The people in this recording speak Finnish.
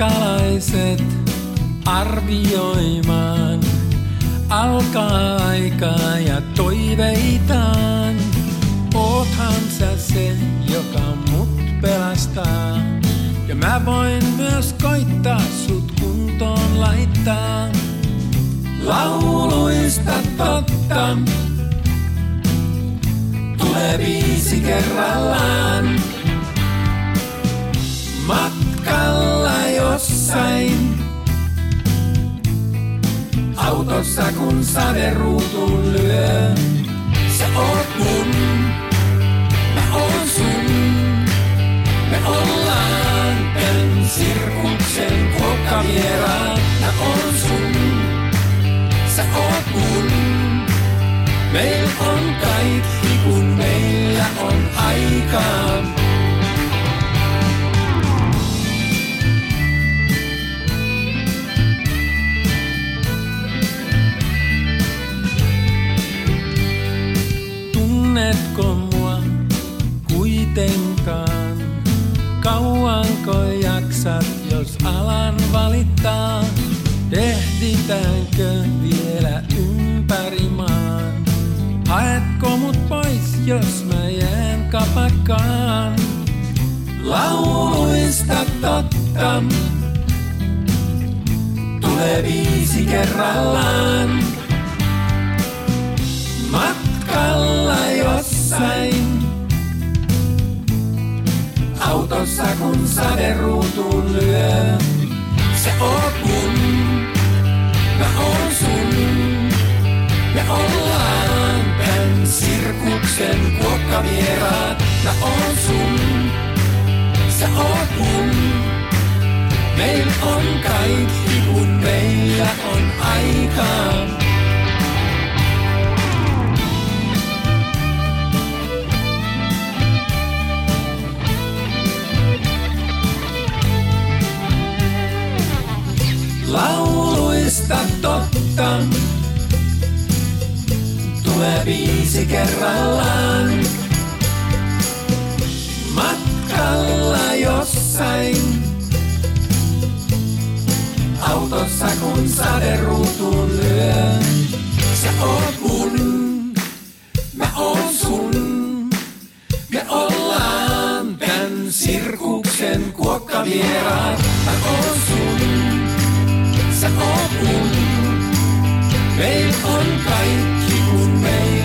ihmiset arvioimaan. Alkaa aikaa ja toiveitaan. Oothan sä se, joka mut pelastaa. Ja mä voin myös koittaa sut kuntoon laittaa. Lauluista totta, tulee viisi kerrallaan. Matkalla jossain, autossa kun sade ruutuun lyö. Sä oot mun, mä oon sun, me ollaan tän sirkuksen kuokkavieraat. Mä oon sun, sä oot mun, meil on kaikki kun meillä on Tunnetko mua kuitenkaan? Kauanko jaksat, jos alan valittaa? Ehditäänkö vielä ympäri maan? Haetko mut pois, jos mä jään kapakkaan? Lauluista totta, tulee viisi kerrallaan. Jossain, autossa kun sade ruutuun lyö. Sä oot mun, mä oon sun, me ollaan tän sirkuksen kuokkavieraat. Mä oon sun, sä oot mun, meil on kaikki kun meillä on aikaa. Lauluista totta, tulee viisi kerrallaan. Matkalla jossain, autossa kun sade ruutuun lyö. Sä oot mun, mä oon sun, me ollaan tän sirkuksen kuokkavieraat. Mä oon sun, Meillä on kaikki kun meillä